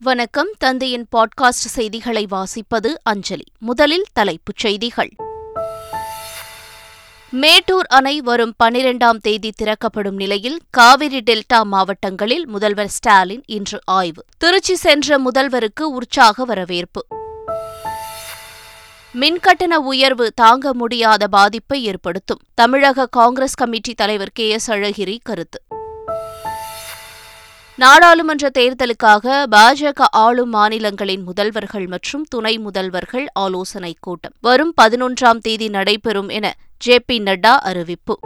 வணக்கம். தந்தையின் பாட்காஸ்ட் செய்திகளை வாசிப்பது அஞ்சலி. முதலில் தலைப்புச் செய்திகள். மேட்டூர் அணை வரும் பனிரெண்டாம் தேதி திறக்கப்படும் நிலையில் காவிரி டெல்டா மாவட்டங்களில் முதல்வர் ஸ்டாலின் இன்று ஆய்வு. திருச்சி சென்ற முதல்வருக்கு உற்சாக வரவேற்பு. மின்கட்டண உயர்வு தாங்க முடியாத பாதிப்பை ஏற்படுத்தும். தமிழக காங்கிரஸ் கமிட்டி தலைவர் கே எஸ் அழகிரி கருத்து. நாடாளுமன்ற தேர்தலுக்காக பாஜக ஆளும் மாநிலங்களின் முதல்வர்கள் மற்றும் துணை முதல்வர்கள் ஆலோசனைக் கூட்டம். வரும் பதினொன்றாம் தேதி நடைபெறும் என ஜே பி நட்டா அறிவிப்பு.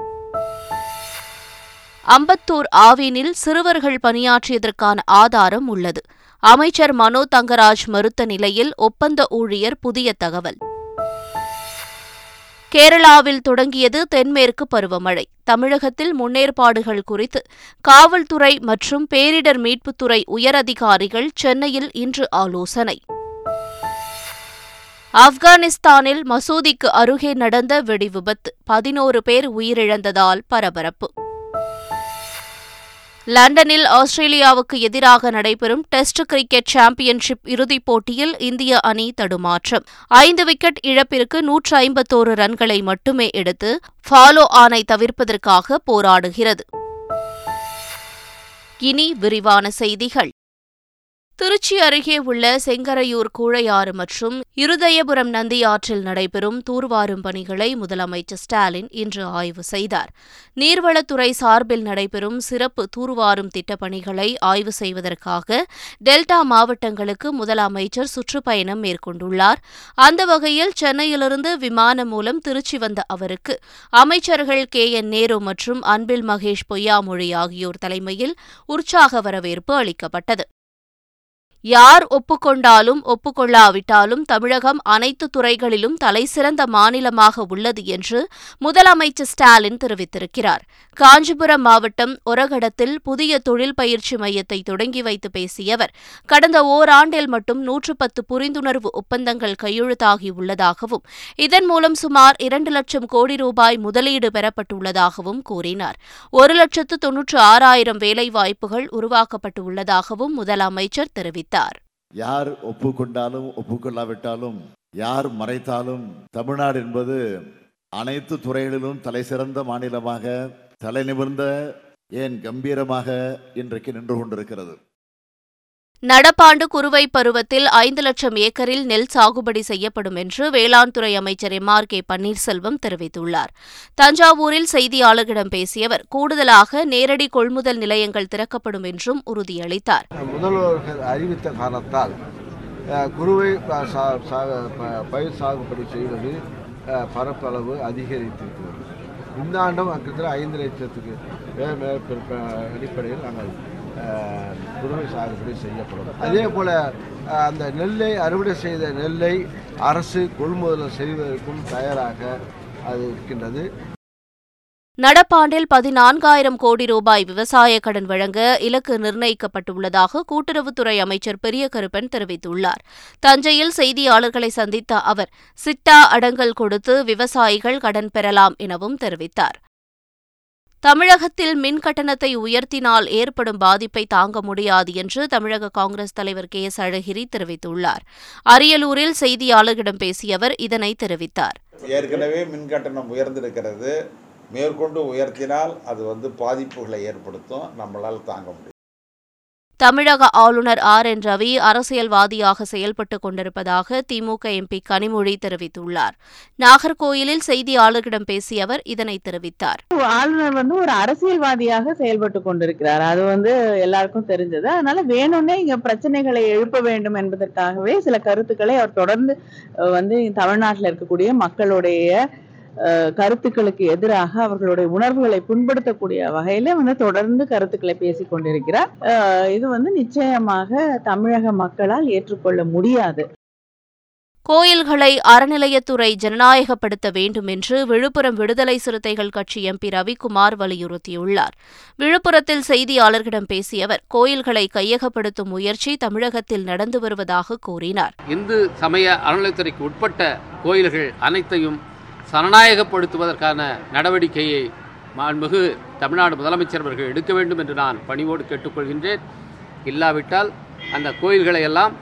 அம்பத்தூர் ஆவினில் சிறுவர்கள் பணியாற்றியதற்கான ஆதாரம் உள்ளது. அமைச்சர் மனோ தங்கராஜ் மறுத்த நிலையில் ஒப்பந்த ஊழியர் புதிய தகவல். கேரளாவில் தொடங்கியது தென்மேற்கு பருவமழை. தமிழகத்தில் முன்னேற்பாடுகள் குறித்து காவல்துறை மற்றும் பேரிடர் மீட்புத்துறை உயரதிகாரிகள் சென்னையில் இன்று ஆலோசனை. ஆப்கானிஸ்தானில் மசூதிக்கு அருகே நடந்த வெடிவிபத்து பதினோரு பேர் உயிரிழந்ததால் பரபரப்பு. லண்டனில் ஆஸ்திரேலியாவுக்கு எதிராக நடைபெறும் டெஸ்ட் கிரிக்கெட் சாம்பியன்ஷிப் இறுதிப் போட்டியில் இந்திய அணி தடுமாற்றம். ஐந்து விக்கெட் இழப்பிற்கு நூற்று ஐம்பத்தோரு ரன்களை மட்டுமே எடுத்து ஃபாலோ ஆனை தவிர்ப்பதற்காக போராடுகிறது. இனி விரிவான செய்திகள். திருச்சி அருகே உள்ள செங்கரையூர் கூழையாறு மற்றும் இருதயபுரம் நந்தி ஆற்றில் நடைபெறும் தூர்வாரும் பணிகளை முதலமைச்சர் ஸ்டாலின் இன்று ஆய்வு செய்தார். நீர்வளத்துறை சார்பில் நடைபெறும் சிறப்பு தூர்வாரும் திட்டப்பணிகளை ஆய்வு செய்வதற்காக டெல்டா மாவட்டங்களுக்கு முதலமைச்சர் சுற்றுப்பயணம் மேற்கொண்டுள்ளார். அந்த வகையில் சென்னையிலிருந்து விமானம் மூலம் திருச்சி வந்த அவருக்கு அமைச்சர்கள் கே. என். நேரு மற்றும் அன்பில் மகேஷ் பொய்யாமொழி ஆகியோர் தலைமையில் உற்சாக வரவேற்பு அளிக்கப்பட்டது. யார் ஒப்புக்கொண்டாலும் ஒப்புக்கொள்ளாவிட்டாலும் தமிழகம் அனைத்து துறைகளிலும் தலைசிறந்த மாநிலமாக உள்ளது என்று முதலமைச்சர் ஸ்டாலின் தெரிவித்திருக்கிறார். காஞ்சிபுரம் மாவட்டம் ஒரகடத்தில் புதிய தொழில் பயிற்சி மையத்தை தொடங்கி வைத்து பேசிய அவர் கடந்த ஓராண்டில் மட்டும் நூற்று பத்து புரிந்துணர்வு ஒப்பந்தங்கள் கையெழுத்தாகியுள்ளதாகவும் இதன் மூலம் சுமார் இரண்டு லட்சம் கோடி ரூபாய் முதலீடு பெறப்பட்டுள்ளதாகவும் கூறினார். ஒரு லட்சத்து தொன்னூற்று ஆறாயிரம் வேலைவாய்ப்புகள் உருவாக்கப்பட்டுள்ளதாகவும் முதலமைச்சர் தெரிவித்தார். தெரிவித்தார் யார் ஒப்புக்கொண்டாலும் ஒப்புக்கொள்ளாவிட்டாலும் யார் மறைத்தாலும் தமிழ்நாடு என்பது அனைத்து துறைகளிலும் தலை சிறந்த மாநிலமாக தலை நிமிர்ந்த ஏன் கம்பீரமாக இன்றைக்கு நின்று கொண்டிருக்கிறது. நடப்பாண்டு குறுவை பருவத்தில் ஐந்து லட்சம் ஏக்கரில் நெல் சாகுபடி செய்யப்படும் என்று வேளாண் துறை அமைச்சர் எம் ஆர் கே பன்னீர்செல்வம் தெரிவித்துள்ளார். தஞ்சாவூரில் செய்தியாளர்களிடம் பேசிய அவர் கூடுதலாக நேரடி கொள்முதல் நிலையங்கள் திறக்கப்படும் என்றும் உறுதியளித்தார். முதல்வர்கள் அறிவித்த காரணத்தால் குறுவை பயிர் சாகுபடி செய்வது பரப்பளவு அதிகரித்திருக்கிறது. இந்த ஆண்டும் கிட்டத்தட்ட ஐந்து லட்சத்துக்கு அடிப்படையில் நாங்கள் குறுவை சாகுபடி செய்யப்படும். அதே போல் அந்த நெல்லை அறுவடை செய்த நெல்லை அரசு கொள்முதல் செய்வதற்கும் தயாராக அது இருக்கின்றது. நடப்பாண்டில் பதினான்காயிரம் கோடி ரூபாய் விவசாய கடன் வழங்க இலக்கு நிர்ணயிக்கப்பட்டுள்ளதாக கூட்டுறவுத்துறை அமைச்சர் பெரிய கருப்பன் தெரிவித்துள்ளார். தஞ்சையில் செய்தியாளர்களை சந்தித்த அவர் சிட்டா அடங்கல் கொடுத்து விவசாயிகள் கடன் பெறலாம் எனவும் தெரிவித்தார். தமிழகத்தில் மின் கட்டணத்தை உயர்த்தினால் ஏற்படும் பாதிப்பை தாங்க முடியாது என்று தமிழக காங்கிரஸ் தலைவர் கே எஸ் அழகிரி தெரிவித்துள்ளார். அரியலூரில் செய்தியாளர்களிடம் பேசிய அவர் இதனை தெரிவித்தார். ஏற்கனவே மின் கட்டணம் உயர்ந்திருக்கிறது. மேற்கொண்டு உயர்த்தினால் அது வந்து பாதிப்புகளை ஏற்படுத்தும். நம்மளால் தாங்க முடியும். தமிழக ஆளுநர் ஆர் என் ரவி அரசியல்வாதியாக செயல்பட்டுக் கொண்டிருப்பதாக திமுக எம்பி கனிமொழி தெரிவித்துள்ளார். நாகர்கோயிலில் செய்தியாளர்களிடம் பேசிய அவர் இதனை தெரிவித்தார். ஆளுநர் வந்து ஒரு அரசியல்வாதியாக செயல்பட்டு கொண்டிருக்கிறார். அது வந்து எல்லாருக்கும் தெரிஞ்சது. அதனால வேணும்னே இங்க பிரச்சனைகளை எழுப்ப வேண்டும் என்பதற்காகவே சில கருத்துக்களை அவர் தொடர்ந்து வந்து தமிழ்நாட்டில் இருக்கக்கூடிய மக்களுடைய கருத்துக்களுக்கு எதிராக அவர்களுடைய உணர்வுகளை புண்படுத்தக்கூடிய வகையில வந்து தொடர்ந்து கருத்துக்களை பேசிக் கொண்டிருக்கிறார். இது வந்து நிச்சயமாக தமிழக மக்களால் ஏற்றுக்கொள்ள முடியாது. கோயில்களை அறநிலையத்துறை ஜனநாயகப்படுத்த வேண்டும் என்று விழுப்புரம் விடுதலை சிறுத்தைகள் கட்சி எம்பி ரவிக்குமார் வலியுறுத்தியுள்ளார். விழுப்புரத்தில் செய்தியாளர்களிடம் பேசிய அவர் கோயில்களை கையகப்படுத்தும் முயற்சி தமிழகத்தில் நடந்து வருவதாக கூறினார். இந்து சமய அறநிலையத்துறைக்கு உட்பட்ட கோயில்கள் அனைத்தையும் சனநாயகப்படுத்துவதற்கான நடவடிக்கையை மாண்புகு தமிழ்நாடு முதலமைச்சர் அவர்கள் எடுக்க வேண்டும் என்று நான் பணிவோடு கேட்டுக்கொள்கின்றேன். இல்லாவிட்டால் அந்த கோயில்களை எல்லாம்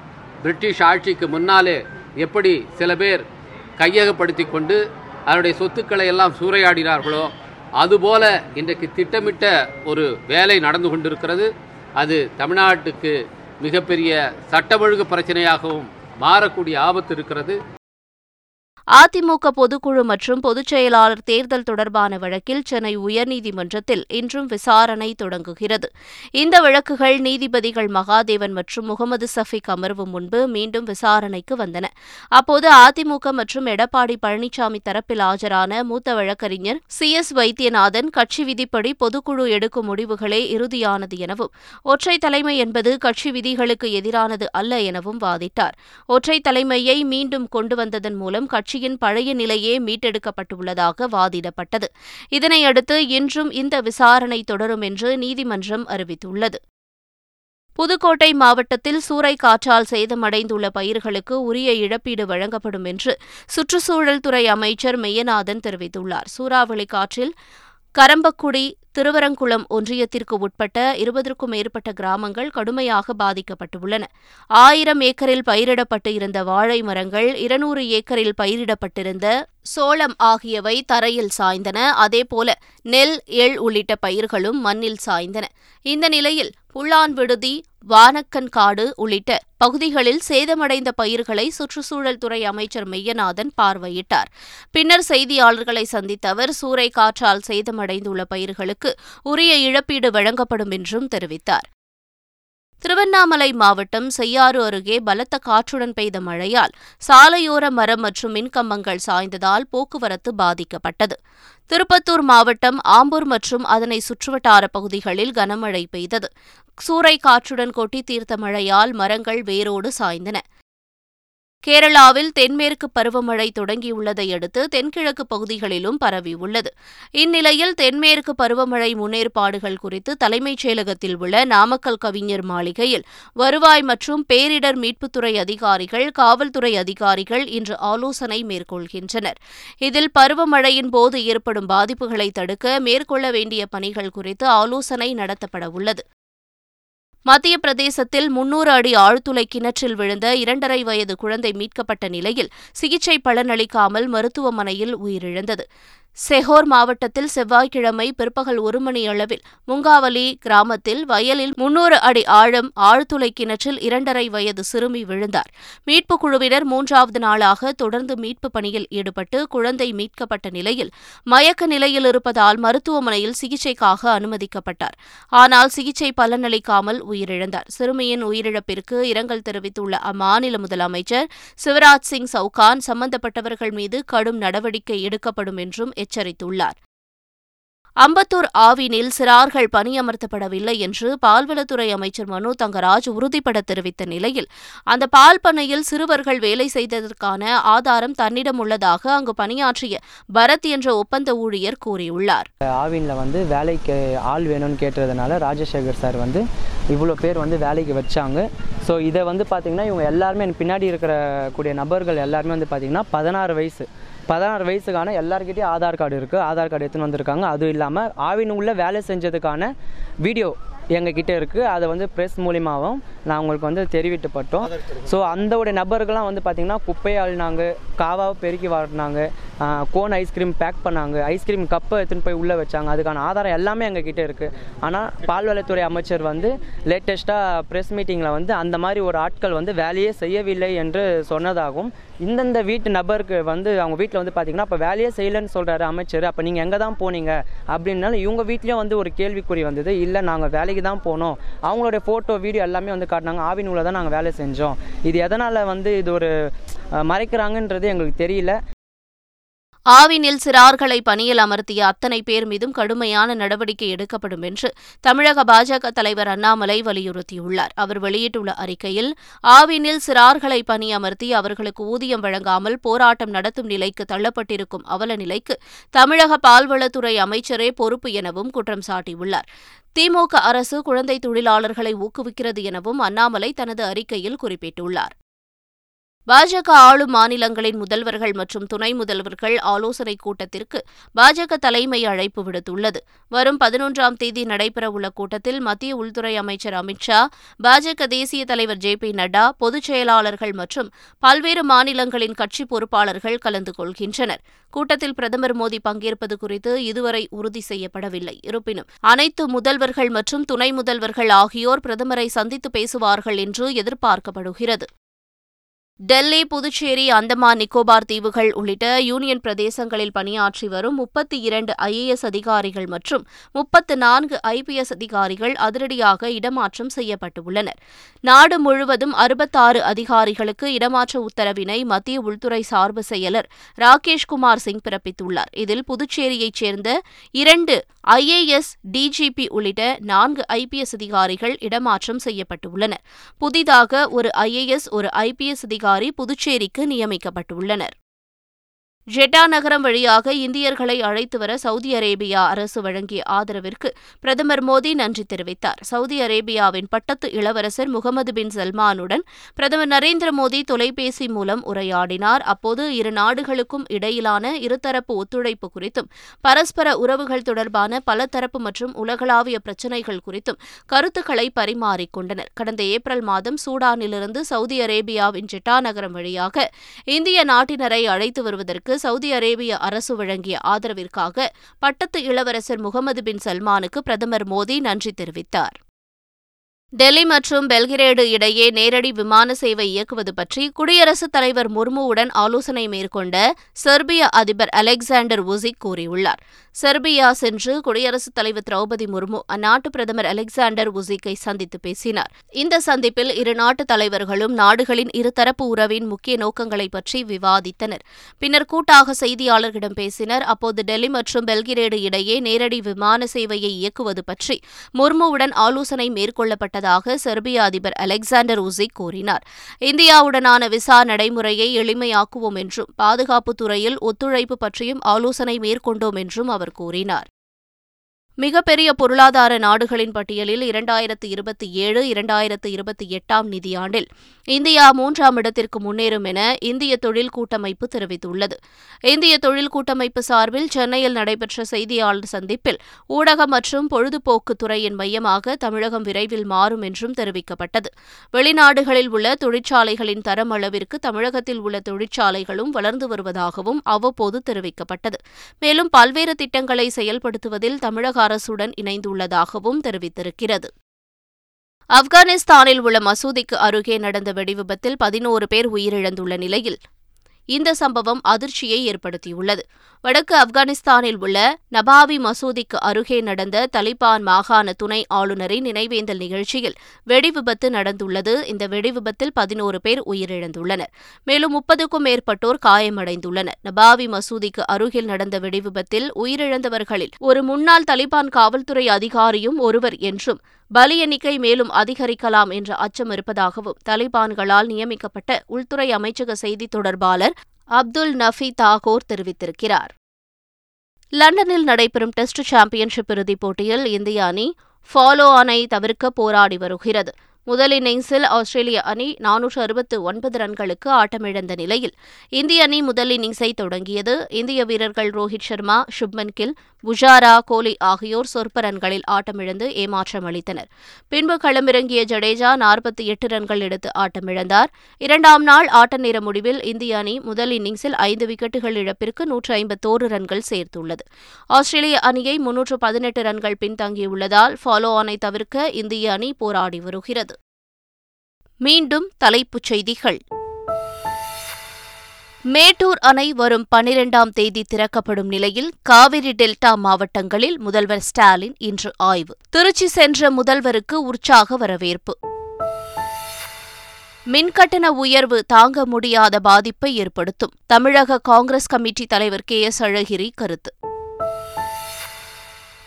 பிரிட்டிஷ் ஆட்சிக்கு முன்னாலே எப்படி சில பேர் கையகப்படுத்தி கொண்டு அதனுடைய சொத்துக்களை எல்லாம் சூறையாடினார்களோ அதுபோல இன்றைக்கு திட்டமிட்ட ஒரு வேலை நடந்து கொண்டிருக்கிறது. அது தமிழ்நாட்டுக்கு மிகப்பெரிய சட்ட ஒழுங்கு பிரச்சனையாகவும் மாறக்கூடிய ஆபத்து இருக்கிறது. அதிமுக பொதுக்குழு மற்றும் பொதுச் செயலாளர் தேர்தல் தொடர்பான வழக்கில் சென்னை உயர்நீதிமன்றத்தில் இன்றும் விசாரணை தொடங்குகிறது. இந்த வழக்குகள் நீதிபதிகள் மகாதேவன் மற்றும் முகமது சஃபிக் அமர்வு முன்பு மீண்டும் விசாரணைக்கு வந்தன. அப்போது அதிமுக மற்றும் எடப்பாடி பழனிசாமி தரப்பில் ஆஜரான மூத்த வழக்கறிஞர் சி. எஸ். வைத்தியநாதன் கட்சி விதிப்படி பொதுக்குழு எடுக்கும் முடிவுகளே இறுதியானது எனவும் ஒற்றை தலைமை என்பது கட்சி விதிகளுக்கு எதிரானது அல்ல எனவும் வாதிட்டார். ஒற்றை தலைமையை மீண்டும் கொண்டு வந்ததன் மூலம் கட்சி கட்சியின் பழைய நிலையே மீட்டெடுக்கப்பட்டுள்ளதாக வாதிடப்பட்டது. இதனையடுத்து இன்றும் இந்த விசாரணை தொடரும் என்று நீதிமன்றம் அறிவித்துள்ளது. புதுக்கோட்டை மாவட்டத்தில் சூறைக்காற்றால் சேதமடைந்துள்ள பயிர்களுக்கு உரிய இழப்பீடு வழங்கப்படும் என்று சுற்றுச்சூழல் துறை அமைச்சர் மெய்யநாதன் தெரிவித்துள்ளார். சூறாவளி காற்றில் கரம்பக்குடி திருவரங்குளம் ஒன்றியத்திற்கு உட்பட்ட இருபதற்கும் மேற்பட்ட கிராமங்கள் கடுமையாக பாதிக்கப்பட்டுள்ளன. ஆயிரம் ஏக்கரில் பயிரிடப்பட்டு இருந்த வாழை மரங்கள் இருநூறு ஏக்கரில் பயிரிடப்பட்டிருந்த சோளம் ஆகியவை தரையில் சாய்ந்தன. அதேபோல நெல் எள் உள்ளிட்ட பயிர்களும் மண்ணில் சாய்ந்தன. இந்த நிலையில் புல்லான் விடுதி வானக்கன் காடு உள்ளிட்ட பகுதிகளில் சேதமடைந்த பயிர்களை சுற்றுச்சூழல் துறை அமைச்சர் மெய்யநாதன் பார்வையிட்டார். பின்னர் செய்தியாளர்களை சந்தித்த அவர் சூறை காற்றால் சேதமடைந்துள்ள பயிர்களுக்கு உரிய இழப்பீடு வழங்கப்படும் என்றும் தெரிவித்தார். திருவண்ணாமலை மாவட்டம் செய்யாறு அருகே பலத்த காற்றுடன் பெய்த மழையால் சாலையோர மரம் மற்றும் மின்கம்பங்கள் சாய்ந்ததால் போக்குவரத்து பாதிக்கப்பட்டது. திருப்பத்தூர் மாவட்டம் ஆம்பூர் மற்றும் அதனை சுற்றுவட்டார பகுதிகளில் கனமழை பெய்தது. சூறை காற்றுடன் கொட்டி தீர்த்த மழையால் மரங்கள் வேரோடு சாய்ந்தன. கேரளாவில் தென்மேற்கு பருவமழை தொடங்கியுள்ளதை அடுத்து தென்கிழக்கு பகுதிகளிலும் பரவியுள்ளது இந்நிலையில் தென்மேற்கு பருவமழை முன்னேற்பாடுகள் குறித்து தலைமைச் செயலகத்தில் உள்ள நாமக்கல் கவிஞர் மாளிகையில் வருவாய் மற்றும் பேரிடர் மீட்புத்துறை அதிகாரிகள் காவல்துறை அதிகாரிகள் இன்று ஆலோசனை மேற்கொள்கின்றனர். இதில் பருவமழையின் போது ஏற்படும் பாதிப்புகளை தடுக்க மேற்கொள்ள வேண்டிய பணிகள் குறித்து ஆலோசனை நடத்தப்பட உள்ளது. மத்திய பிரதேசத்தில் முன்னூறு அடி ஆழ்துளை கிணற்றில் விழுந்த இரண்டரை வயது குழந்தை மீட்கப்பட்ட நிலையில் சிகிச்சை பலனளிக்காமல் மருத்துவமனையில் உயிரிழந்தது. செஹோர் மாவட்டத்தில் செவ்வாய்க்கிழமை பிற்பகல் ஒரு மணி அளவில் முங்காவலி கிராமத்தில் வயலில் முன்னூறு அடி ஆழம் ஆழ்துளை கிணற்றில் இரண்டரை வயது சிறுமி விழுந்தார். மீட்புக் குழுவினர் மூன்றாவது நாளாக தொடர்ந்து மீட்பு பணியில் ஈடுபட்டு குழந்தை மீட்கப்பட்ட நிலையில் மயக்க நிலையில் இருப்பதால் மருத்துவமனையில் சிகிச்சைக்காக அனுமதிக்கப்பட்டார். ஆனால் சிகிச்சை பலனளிக்காமல் உயிரிழந்தார். சிறுமியின் உயிரிழப்பிற்கு இரங்கல் தெரிவித்துள்ள அம்மாநில முதலமைச்சர் சிவராஜ் சிங் சவுகான் சம்பந்தப்பட்டவர்கள் மீது கடும் நடவடிக்கை எடுக்கப்படும் என்றும் எச்சரித்துள்ளார். அம்பத்தூர் ஆவினில் சிறார்கள் பணியமர்த்தப்படவில்லை என்று பால்வளத்துறை அமைச்சர் மனோ தங்கராஜ் உறுதிபட தெரிவித்த நிலையில் அந்த பால் பண்ணையில் சிறுவர்கள் வேலை செய்ததற்கான ஆதாரம் தன்னிடம் உள்ளதாக அங்கு பணியாற்றிய பரத் என்ற ஒப்பந்த ஊழியர் கூறியுள்ளார். ஆவினில் வந்து வேலைக்கு ஆள் வேணும்னு கேட்டதுனால ராஜசேகர் சார் வந்து இவ்வளோ பேர் வந்து வேலைக்கு வச்சாங்க. ஸோ இதை வந்து பார்த்திங்கன்னா இவங்க எல்லாருமே எனக்கு பின்னாடி இருக்கிற கூடிய நபர்கள் எல்லாருமே வந்து பார்த்திங்கன்னா பதினாறு வயசு. பதினாறு வயசுக்கான எல்லாருக்கிட்டையும் ஆதார் கார்டு இருக்குது ஆதார் கார்டு எடுத்துன்னு வந்திருக்காங்க. அதுவும் இல்லாமல் ஆவின் உள்ள வேலை செஞ்சதுக்கான வீடியோ எங்ககிட்ட இருக்குது அதை வந்து ப்ரெஸ் மூலியமாகவும் நான் உங்களுக்கு வந்து தெரிவிக்கப்பட்டோம். ஸோ அந்தோடைய நபர்கள்லாம் வந்து பார்த்திங்கன்னா குப்பையை அள்ளினாங்க காவாவை பெருக்கி வாட்டினாங்க. கோன் ஐஸ்கிரீம் பேக் பண்ணாங்க. ஐஸ்கிரீம் கப்பை எடுத்துன்னு போய் உள்ளே வச்சாங்க. அதுக்கான ஆதாரம் எல்லாமே எங்ககிட்ட இருக்குது ஆனால் பால்வளத்துறை அமைச்சர் வந்து லேட்டஸ்ட்டாக ப்ரெஸ் மீட்டிங்கில் வந்து அந்த மாதிரி ஒரு ஆட்கள் வந்து வேலையே செய்யவில்லை என்று சொன்னதாகவும் இந்தந்த வீட்டு நபருக்கு வந்து அவங்க வீட்டில் வந்து பார்த்தீங்கன்னா அப்போ வேலையே செய்யலைன்னு சொல்கிறாரு அமைச்சர். அப்போ நீங்கள் எங்கே தான் போனீங்க? அப்படின்னாலும் இவங்க வீட்லேயும் வந்து ஒரு கேள்விக்குறி வந்தது. இல்லை நாங்கள் வேலைக்கு தான் போனோம். அவங்களுடைய ஃபோட்டோ வீடியோ எல்லாமே வந்து காட்டினாங்க. ஆவினூரில் தான் நாங்கள் வேலை செஞ்சோம். இது எதனால் வந்து இது ஒரு மறைக்கிறாங்கன்றது எங்களுக்கு தெரியல. ஆவினில் சிறார்களை பணியில் அமர்த்திய அத்தனை பேர் மீதும் கடுமையான நடவடிக்கை எடுக்கப்படும் என்று தமிழக பாஜக தலைவர் அண்ணாமலை வலியுறுத்தியுள்ளார். அவர் வெளியிட்டுள்ள அறிக்கையில் ஆவினில் சிறார்களை பணியமர்த்தி அவர்களுக்கு ஊதியம் வழங்காமல் போராட்டம் நடத்தும் நிலைக்கு தள்ளப்பட்டிருக்கும் அவல நிலைக்கு தமிழக பால்வளத்துறை அமைச்சரே பொறுப்பு எனவும் குற்றம் சாட்டியுள்ளார். திமுக அரசு குழந்தை தொழிலாளர்களை ஊக்குவிக்கிறது எனவும் அண்ணாமலை தனது அறிக்கையில் குறிப்பிட்டுள்ளார். பாஜக ஆளும் மாநிலங்களின் முதல்வர்கள் மற்றும் துணை முதல்வர்கள் ஆலோசனைக் கூட்டத்திற்கு பாஜக தலைமை அழைப்பு விடுத்துள்ளது. வரும் பதினொன்றாம் தேதி நடைபெறவுள்ள கூட்டத்தில் மத்திய உள்துறை அமைச்சர் அமித் ஷா பாஜக தேசிய தலைவர் ஜே பி நட்டா பொதுச் செயலாளர்கள் மற்றும் பல்வேறு மாநிலங்களின் கட்சி பொறுப்பாளர்கள் கலந்து கொள்கின்றனர். கூட்டத்தில் பிரதமர் மோடி பங்கேற்பது குறித்து இதுவரை உறுதி செய்யப்படவில்லை. இருப்பினும் அனைத்து முதல்வர்கள் மற்றும் துணை முதல்வர்கள் ஆகியோர் பிரதமரை சந்தித்து பேசுவார்கள் என்று எதிர்பார்க்கப்படுகிறது. டெல்லி புதுச்சேரி அந்தமான் நிக்கோபார் தீவுகள் உள்ளிட்ட யூனியன் பிரதேசங்களில் பணியாற்றி வரும் முப்பத்தி இரண்டு ஐஏஎஸ் அதிகாரிகள் மற்றும் முப்பத்து நான்கு ஐபிஎஸ் அதிகாரிகள் அதிரடியாக இடமாற்றம் செய்யப்பட்டுள்ளனர். நாடு முழுவதும் அறுபத்தாறு அதிகாரிகளுக்கு இடமாற்ற உத்தரவினை மத்திய உள்துறை சார்பு செயலர் ராகேஷ்குமார் சிங் பிறப்பித்துள்ளார். இதில் புதுச்சேரியைச் சேர்ந்த இரண்டு ஐஏஎஸ் டிஜிபி உள்ளிட்ட நான்கு ஐபிஎஸ் அதிகாரிகள் இடமாற்றம் செய்யப்பட்டுள்ளனர். புதிதாக ஒரு ஐஏஎஸ் ஒரு ஐபிஎஸ் அதிகாரி புதுச்சேரிக்கு நியமிக்கப்பட்டுள்ளனர். ஜெட்டா நகரம் வழியாக இந்தியர்களை அழைத்து வர சவுதி அரேபியா அரசு வழங்கிய ஆதரவிற்கு பிரதமர் மோடி நன்றி தெரிவித்தார். சவுதி அரேபியாவின் பட்டத்து இளவரசர் முகமது பின் சல்மானுடன் பிரதமர் நரேந்திர மோடி தொலைபேசி மூலம் உரையாடினார். அப்போது இரு நாடுகளுக்கும் இடையிலான இருதரப்பு ஒத்துழைப்பு குறித்தும் பரஸ்பர உறவுகள் தொடர்பான பலதரப்பு மற்றும் உலகளாவிய பிரச்சினைகள் குறித்தும் கருத்துக்களை பரிமாறிக்கொண்டனர். கடந்த ஏப்ரல் மாதம் சூடானிலிருந்து சவுதி அரேபியாவின் ஜெட்டா நகரம் வழியாக இந்திய நாட்டினரை அழைத்து வருவதற்கு சவுதி அரேபிய அரசு வழங்கிய ஆதரவிற்காக பட்டத்து இளவரசர் முகமது பின் சல்மானுக்கு பிரதமர் மோடி நன்றி தெரிவித்தார். டெல்லி மற்றும் பெல்கிரேடு இடையே நேரடி விமான சேவை இயக்குவது பற்றி குடியரசுத் தலைவர் முர்முவுடன் ஆலோசனை மேற்கொண்ட செர்பிய அதிபர் அலெக்சாண்டர் உசிக் கூறியுள்ளார். செர்பியா சென்று குடியரசுத் தலைவர் திரௌபதி முர்மு அந்நாட்டு பிரதமர் அலெக்சாண்டர் உசிக்கை சந்தித்து பேசினார். இந்த சந்திப்பில் இரு நாட்டு தலைவர்களும் நாடுகளின் இருதரப்பு உறவின் முக்கிய நோக்கங்களை பற்றி விவாதித்தனர். பின்னர் கூட்டாக செய்தியாளர்களிடம் பேசினர். அப்போது டெல்லி மற்றும் பெல்கிரேடு இடையே நேரடி விமான சேவையை இயக்குவது பற்றி முர்முவுடன் ஆலோசனை மேற்கொள்ளப்பட்டதாக செர்பிய அதிபர் அலெக்சாண்டர் உசிக் கூறினார். இந்தியாவுடனான விசா நடைமுறையை எளிமையாக்குவோம் என்றும் பாதுகாப்புத் துறையில் ஒத்துழைப்பு பற்றியும் ஆலோசனை மேற்கொண்டோம் என்றும் அவர் கூறினார். மிகப்பெரிய பொருளாதார நாடுகளின் பட்டியலில் இரண்டாயிரத்து இருபத்தி ஏழு இரண்டாயிரத்து இருபத்தி எட்டாம் நிதியாண்டில் இந்தியா மூன்றாம் இடத்திற்கு முன்னேறும் என இந்திய தொழில் கூட்டமைப்பு தெரிவித்துள்ளது. இந்திய தொழில் கூட்டமைப்பு சார்பில் சென்னையில் நடைபெற்ற செய்தியாளர் சந்திப்பில் ஊடக மற்றும் பொழுதுபோக்கு துறையின் மையமாக தமிழகம் விரைவில் மாறும் என்றும் தெரிவிக்கப்பட்டது. வெளிநாடுகளில் உள்ள தொழிற்சாலைகளின் தரம் அளவிற்கு தமிழகத்தில் உள்ள தொழிற்சாலைகளும் வளர்ந்து வருவதாகவும் அவ்வப்போது தெரிவிக்கப்பட்டது. மேலும் பல்வேறு திட்டங்களை செயல்படுத்துவதில் தமிழக அரசுடன் இணைந்துள்ளதாகவும் தெரிவித்திருக்கிறது. ஆப்கானிஸ்தானில் உள்ள மசூதிக்கு அருகே நடந்த வெடிவிபத்தில் பதினோரு பேர் உயிரிழந்துள்ள நிலையில் இந்த சம்பவம் அதிர்ச்சியை ஏற்படுத்தியுள்ளது. வடக்கு ஆப்கானிஸ்தானில் உள்ள நபாவி மசூதிக்கு அருகே நடந்த தலிபான் மாகாண துணை ஆளுநரின் நினைவேந்தல் நிகழ்ச்சியில் வெடிவிபத்து நடந்துள்ளது. இந்த வெடிவிபத்தில் பதினோரு பேர் உயிரிழந்துள்ளனர். மேலும் முப்பதுக்கும் மேற்பட்டோர் காயமடைந்துள்ளனர். நபாவி மசூதிக்கு அருகில் நடந்த வெடிவிபத்தில் உயிரிழந்தவர்களில் ஒரு முன்னாள் தலிபான் காவல்துறை அதிகாரியும் ஒருவர் என்றும் பலி எண்ணிக்கை மேலும் அதிகரிக்கலாம் என்ற அச்சம் இருப்பதாகவும் தலிபான்களால் நியமிக்கப்பட்ட உள்துறை அமைச்சக செய்தித் தொடர்பாளர் அப்துல் நஃபி தாகூர் தெரிவித்திருக்கிறார். லண்டனில் நடைபெறும் டெஸ்ட் சாம்பியன்ஷிப் இறுதிப் போட்டியில் இந்திய அணி ஃபாலோ ஆனை தவிர்க்க போராடி வருகிறது. முதல் இன்னிங்ஸில் ஆஸ்திரேலிய அணி நானூற்று அறுபத்து ஒன்பது ரன்களுக்கு ஆட்டமிழந்த நிலையில் இந்திய அணி முதல் இன்னிங்ஸை தொடங்கியது. இந்திய வீரர்கள் ரோஹித் சர்மா சுப்மன் கில் புஜாரா கோலி ஆகியோர் சொற்ப ரன்களில் ஆட்டமிழந்து ஏமாற்றம் அளித்தனர். பின்பு களமிறங்கிய ஜடேஜா நாற்பத்தி எட்டு ரன்கள் எடுத்து ஆட்டமிழந்தார். இரண்டாம் நாள் ஆட்ட நேர முடிவில் இந்திய அணி முதல் இன்னிங்ஸில் ஐந்து விக்கெட்டுகள் இழப்பிற்கு நூற்று ஐம்பத்தோரு ரன்கள் சேர்த்துள்ளது. ஆஸ்திரேலிய அணியை முன்னூற்று பதினெட்டு ரன்கள் பின்தங்கியுள்ளதால் ஃபாலோ ஆனை தவிர்க்க இந்திய அணி போராடி வருகிறது. மீண்டும் தலைப்புச் செய்திகள். மேட்டூர் அணை வரும் பனிரெண்டாம் தேதி திறக்கப்படும் நிலையில் காவிரி டெல்டா மாவட்டங்களில் முதல்வர் ஸ்டாலின் இன்று ஆய்வு. திருச்சி சென்ற முதல்வருக்கு உற்சாக வரவேற்பு. மின்கட்டண உயர்வு தாங்க முடியாத பாதிப்பை ஏற்படுத்தும். தமிழக காங்கிரஸ் கமிட்டி தலைவர் கே எஸ் அழகிரி கருத்து.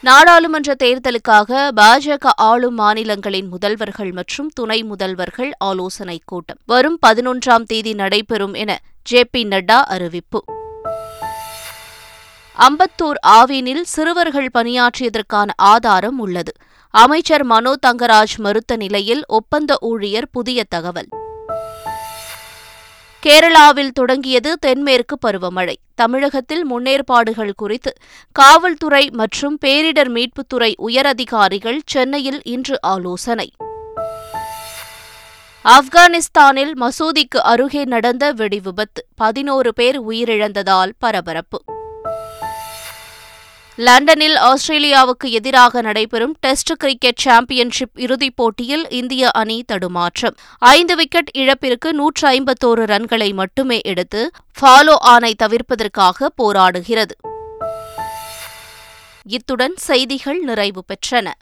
நாடாளுமன்ற தேர்தலுக்காக பாஜக ஆளும் மாநிலங்களின் முதல்வர்கள் மற்றும் துணை முதல்வர்கள் ஆலோசனைக் கூட்டம். வரும் பதினொன்றாம் தேதி நடைபெறும் என ஜே பி நட்டா அறிவிப்பு. அம்பத்தூர் ஆவினில் சிறுவர்கள் பணியாற்றியதற்கான ஆதாரம் உள்ளது. அமைச்சர் மனோ தங்கராஜ் மறுத்த நிலையில் ஒப்பந்த ஊழியர் புதிய தகவல். கேரளாவில் தொடங்கியது தென்மேற்கு பருவமழை. தமிழகத்தில் முன்னேற்பாடுகள் குறித்து காவல்துறை மற்றும் பேரிடர் மீட்புத்துறை உயரதிகாரிகள் சென்னையில் இன்று ஆலோசனை. ஆப்கானிஸ்தானில் மசூதிக்கு அருகே நடந்த வெடிவிபத்து பதினோரு பேர் உயிரிழந்ததால் பரபரப்பு. லண்டனில் ஆஸ்திரேலியாவுக்கு எதிராக நடைபெறும் டெஸ்ட் கிரிக்கெட் சாம்பியன்ஷிப் இறுதிப் போட்டியில் இந்திய அணி தடுமாற்றம். ஐந்து விக்கெட் இழப்பிற்கு நூற்று ஐம்பத்தோரு ரன்களை மட்டுமே எடுத்து ஃபாலோ ஆனை தவிர்ப்பதற்காக போராடுகிறது. இத்துடன் செய்திகள் நிறைவு பெற்றன.